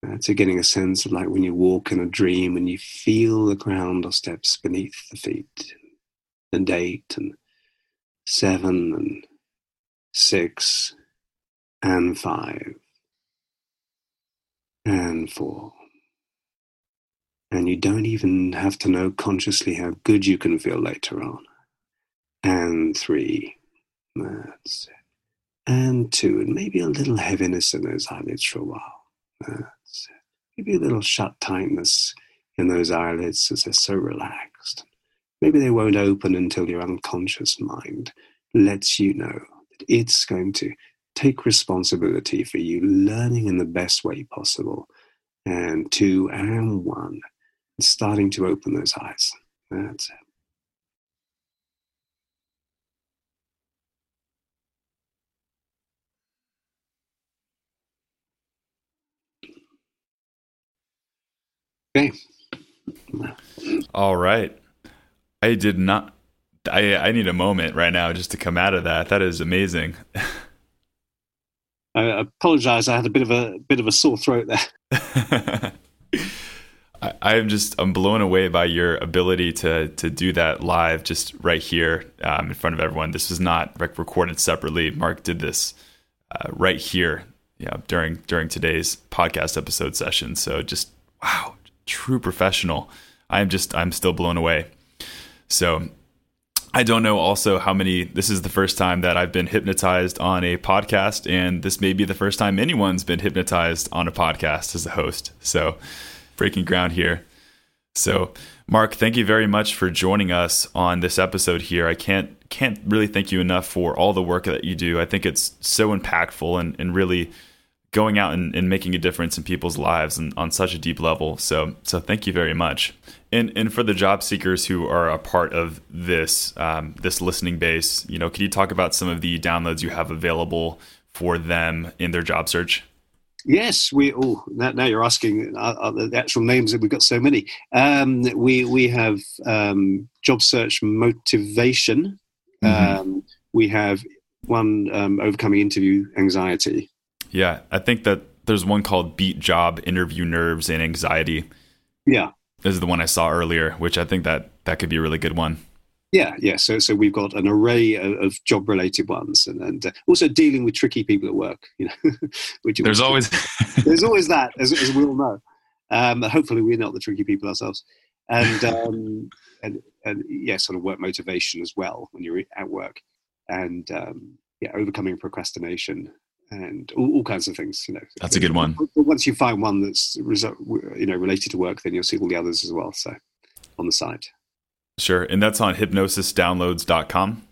uh, to getting a sense of like when you walk in a dream and you feel the ground or steps beneath the feet, and eight and seven and six and five and four. And you don't even have to know consciously how good you can feel later on. And three, that's it. And two, and maybe a little heaviness in those eyelids for a while. Uh, maybe a little shut tightness in those eyelids as they're so relaxed. Maybe they won't open until your unconscious mind lets you know that it's going to take responsibility for you learning in the best way possible. And two and one, starting to open those eyes. That's it. Okay. All right. I did not. I I need a moment right now just to come out of that. That is amazing. I apologize. I had a bit of a bit of a sore throat there. I, am just I'm blown away by your ability to to do that live, just right here um, in front of everyone. This was not recorded separately. Mark did this uh, right here, know, during during today's podcast episode session. So just wow, true professional. I'm just I'm still blown away. So I don't know also how many this is the first time that I've been hypnotized on a podcast and this may be the first time anyone's been hypnotized on a podcast as a host. So breaking ground here. So, Mark, thank you very much for joining us on this episode here. I can't can't really thank you enough for all the work that you do. I think it's so impactful and, and really going out and, and making a difference in people's lives and on such a deep level. So so thank you very much. And and for the job seekers who are a part of this um, this listening base, you know, can you talk about some of the downloads you have available for them in their job search? Yes, we. Oh, now, you're asking uh, uh, the actual names. That we've got so many. Um, we we have um, job search motivation. Mm-hmm. Um, we have one um, overcoming interview anxiety. Yeah, I think that there's one called Beat Job Interview Nerves and Anxiety. Yeah, is the one I saw earlier, which I think that that could be a really good one. Yeah, yeah. So, so we've got an array of, of job-related ones, and, and uh, also dealing with tricky people at work. You know, which there's always there's always that, as, as we all know. Um, hopefully, we're not the tricky people ourselves, and um, and and yeah, sort of work motivation as well when you're at work, and um, yeah, overcoming procrastination and all, all, kinds of things. You know, that's a good one. But once you find one that's you know related to work, then you'll see all the others as well. So on the side. Sure. And that's on hypnosisdownloads.com?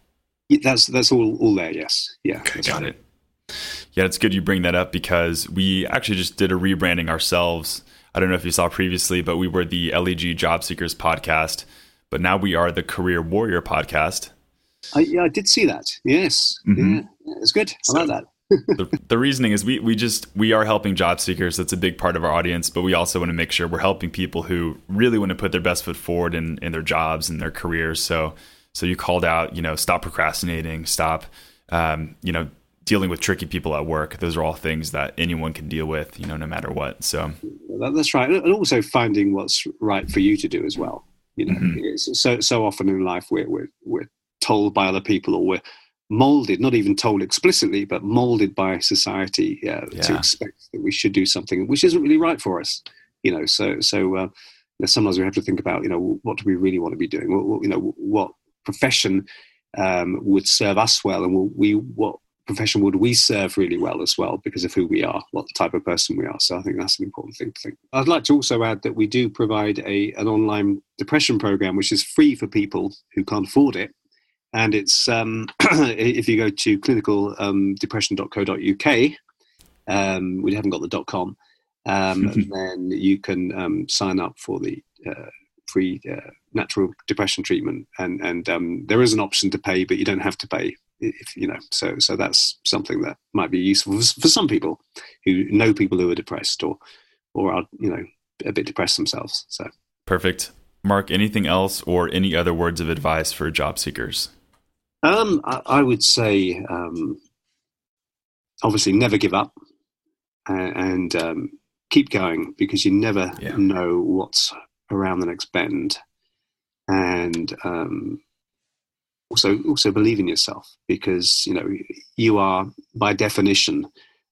Yeah, that's that's all all there, yes. Yeah. Okay, got right. it. Yeah, it's good you bring that up because we actually just did a rebranding ourselves. I don't know if you saw previously, but we were the LEG Job Seekers podcast, but now we are the Career Warrior podcast. I, yeah, I did see that. Yes. Mm-hmm. Yeah, it's good. I so, like that the, the, reasoning is we we just we are helping job seekers. That's a big part of our audience but we also want to make sure we're helping people who really want to put their best foot forward in, in their jobs and their careers. So so you called out you know stop procrastinating stop um, you know dealing with tricky people at work. Those are all things that anyone can deal with you know no matter what. So that's right. And also finding what's right for you to do as well. You know mm-hmm. so so often in life we're, we're we're told by other people or we're molded, not even told explicitly, but molded by society uh, yeah. to expect that we should do something which isn't really right for us. You know, so so uh, sometimes we have to think about, you know, what do we really want to be doing? What, you know, what profession um, would serve us well, and we what profession would we serve really well as well because of who we are, what type of person we are. So I think that's an important thing to think. I'd like to also add that we do provide a an online depression program which is free for people who can't afford it and it's um, if you go to clinicaldepression.co.uk, um, we haven't got the .com, um, then you can um, sign up for the uh, free uh, natural depression treatment, and and um, there is an option to pay, but you don't have to pay. If you know, so so that's something that might be useful for, for some people who know people who are depressed or or are you know a bit depressed themselves. So perfect. Mark, anything else or any other words of advice for job seekers? Um, I, I, would say, um, obviously, never give up and, and um, keep going because you never yeah. know what's around the next bend. And um, also, also believe in yourself because you know you are, by definition,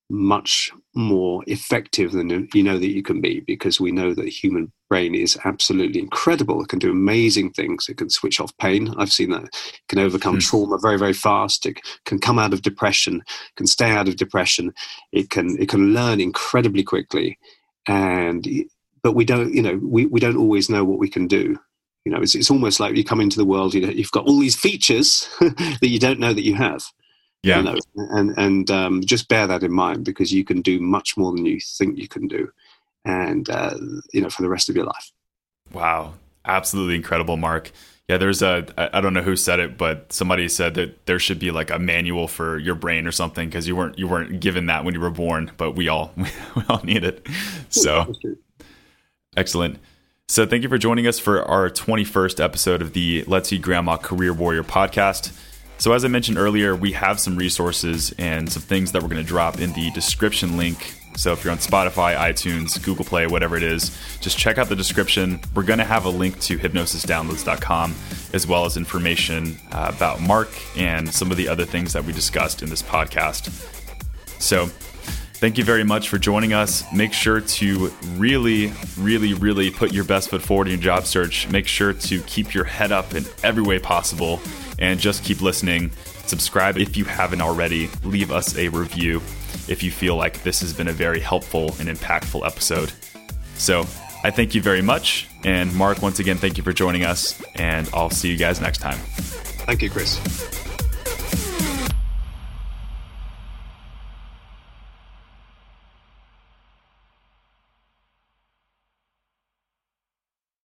much more effective than you know that you can be because we know that the human brain is absolutely incredible. It can do amazing things. It can switch off pain. I've seen that. It can overcome mm. trauma very very fast. It can come out of depression can stay out of depression. It can it can learn incredibly quickly. And but we don't you know we, we don't always know what we can do. You know it's, it's almost like you come into the world you know you've got all these features that you don't know that you have yeah. You know, and and um, just bear that in mind because you can do much more than you think you can do, and uh, you know for the rest of your life. Wow, absolutely incredible, Mark. Yeah, there's a I don't know who said it, but somebody said that there should be like a manual for your brain or something because you weren't you weren't given that when you were born, but we all we all need it. So excellent. So thank you for joining us for our 21st episode of the Let's Eat Grandma Career Warrior podcast. So, as I mentioned earlier, we have some resources and some things that we're going to drop in the description link So if you're on Spotify, iTunes, Google Play, whatever it is, just check out the description. We're going to have a link to hypnosisdownloads.com as well as information uh, about Mark and some of the other things that we discussed in this podcast. So Thank you very much for joining us. Make sure to really, really, really put your best foot forward in your job search. Make sure to keep your head up in every way possible and just keep listening. Subscribe if you haven't already. Leave us a review if you feel like this has been a very helpful and impactful episode. So, I thank you very much. And Mark, once again, thank you for joining us. And I'll see you guys next time. Thank you, Chris.